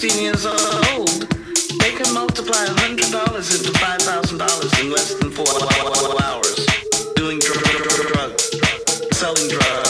16 years old, they can multiply $100 into $5,000 in less than four hours. Doing drugs, drug, selling drugs.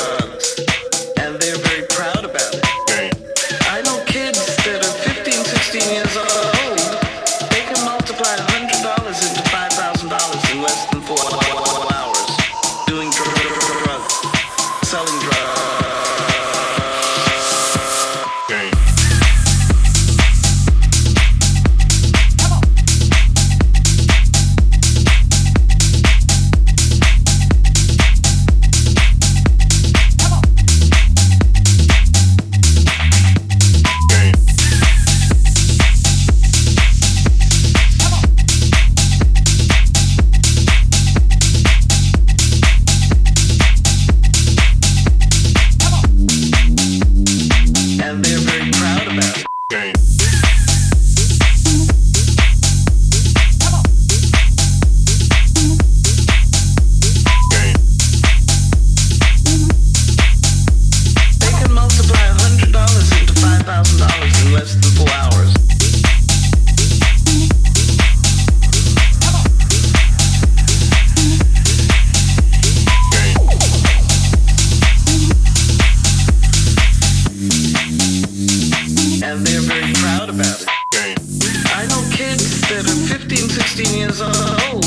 16 years old,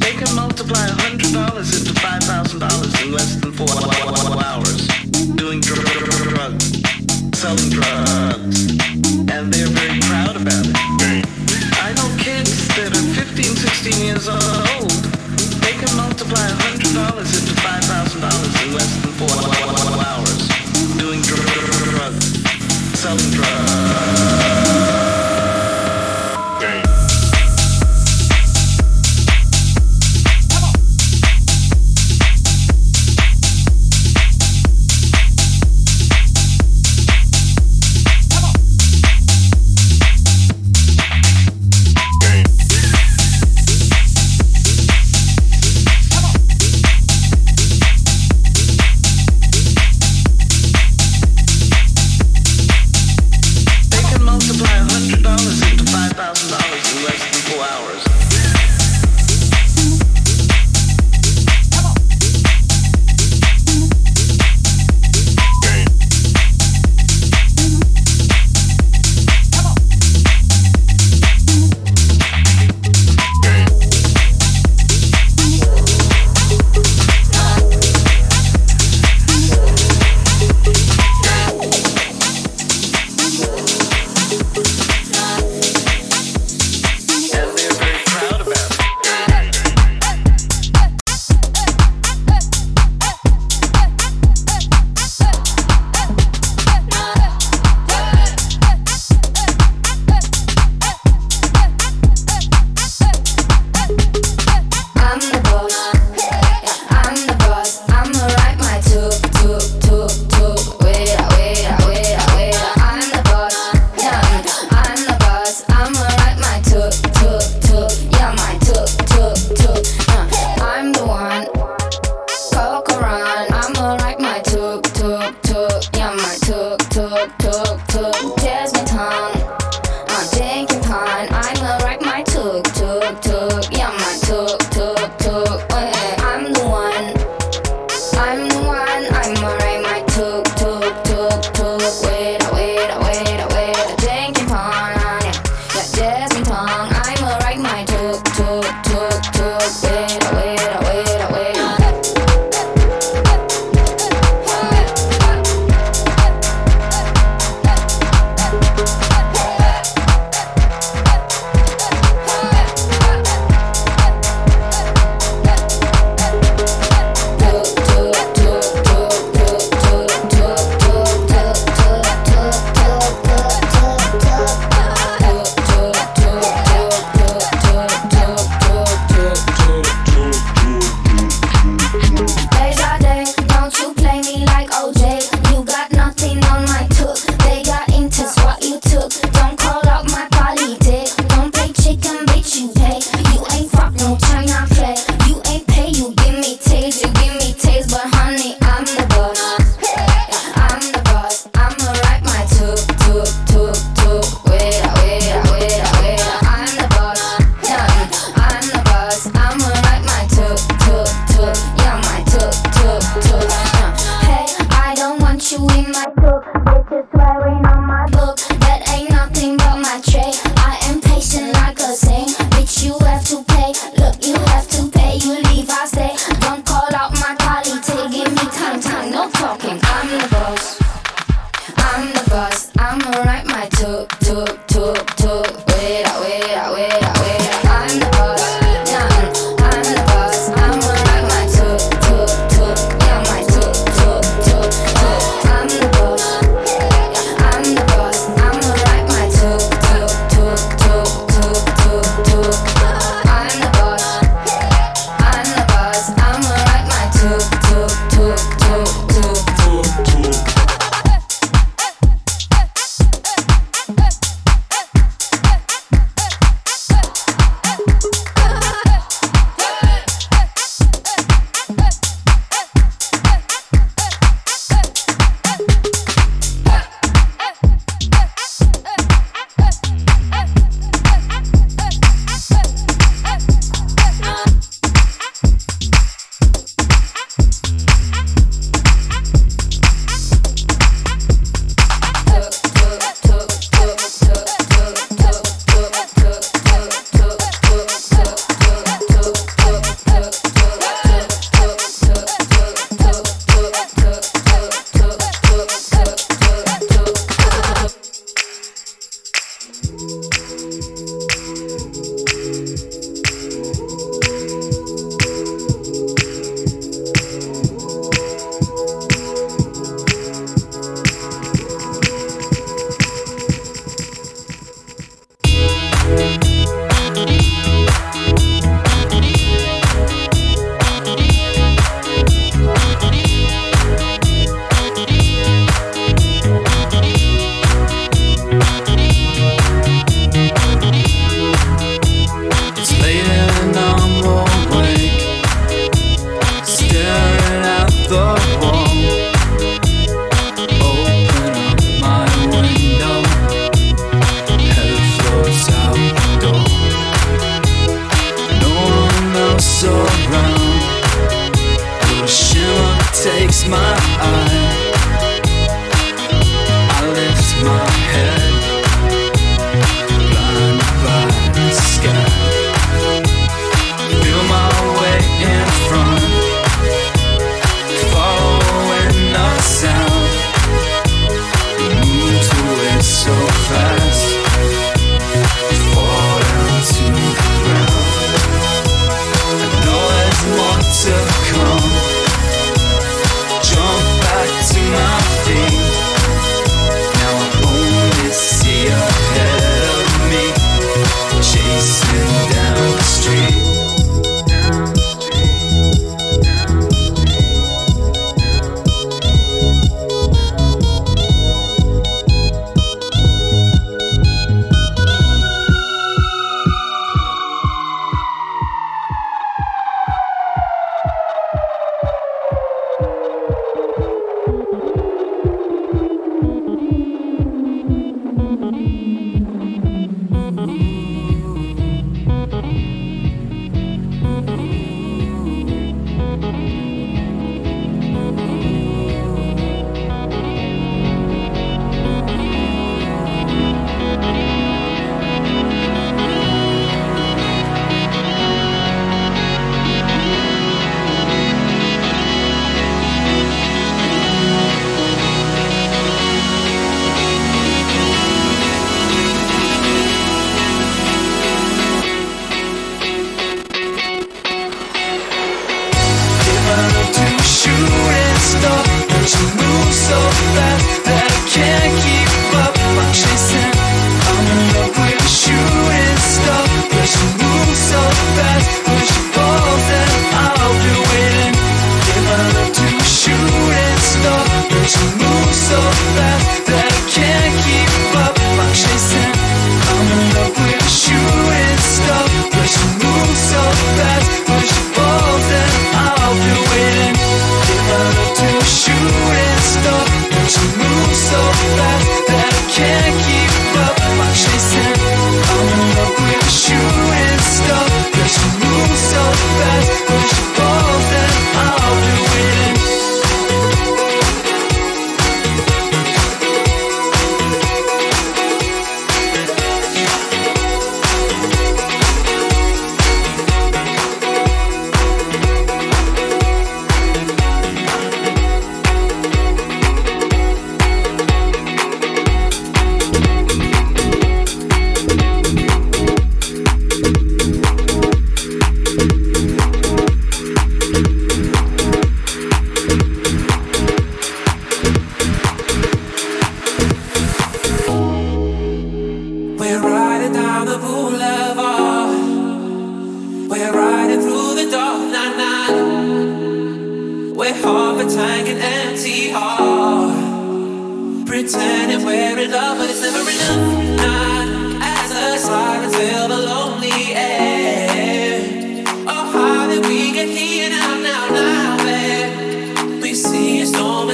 they can multiply $100 into $5,000 in less than four hours. Doing drugs, selling drugs.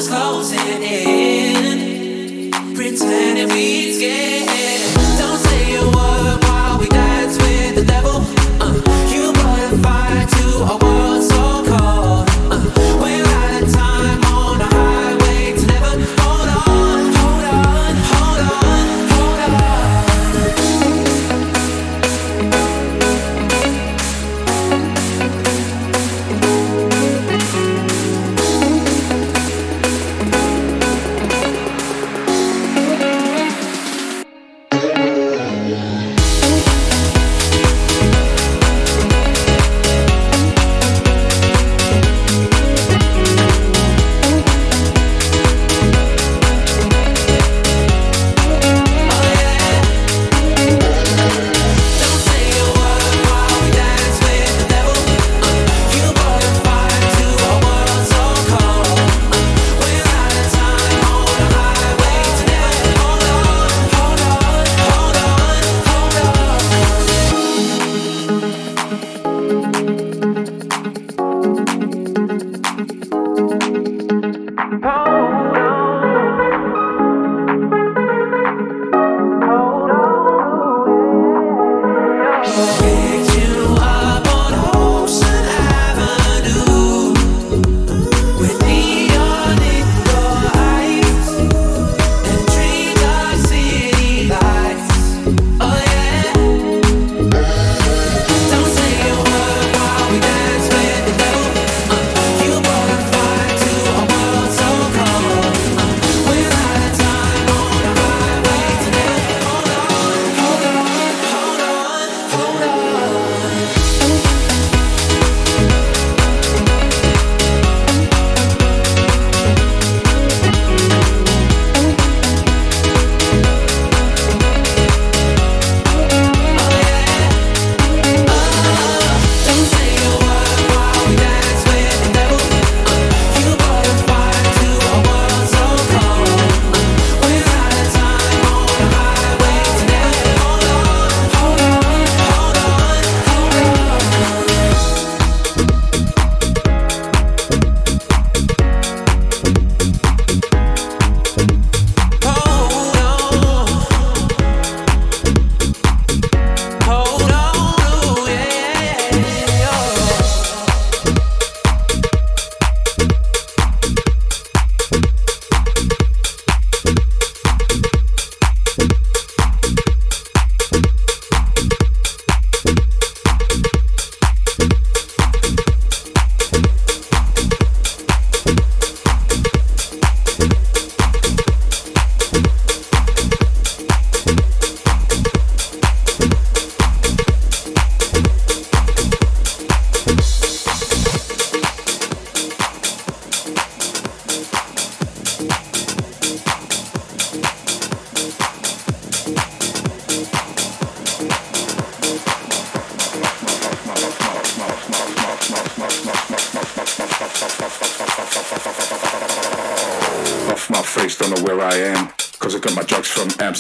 is closing in.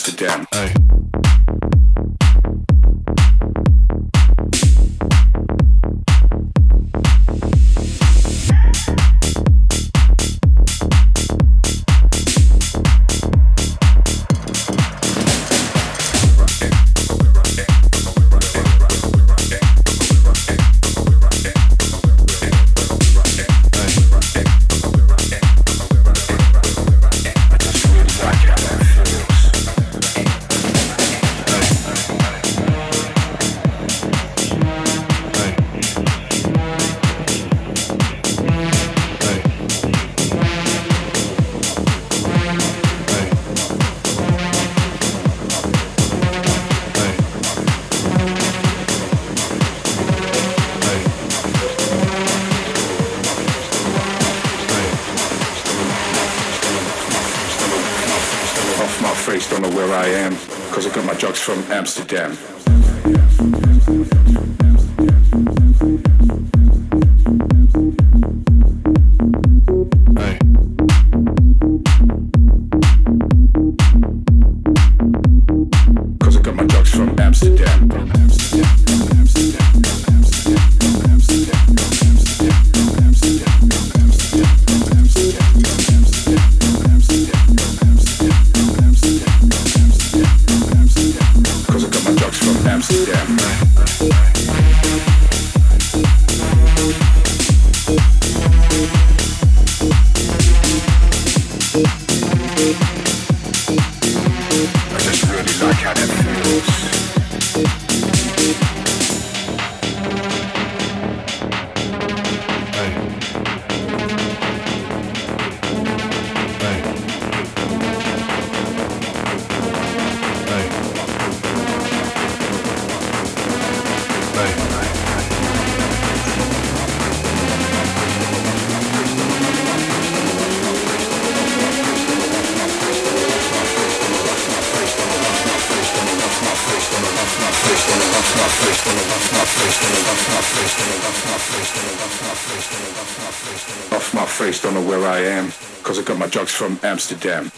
Amsterdam. From Amsterdam.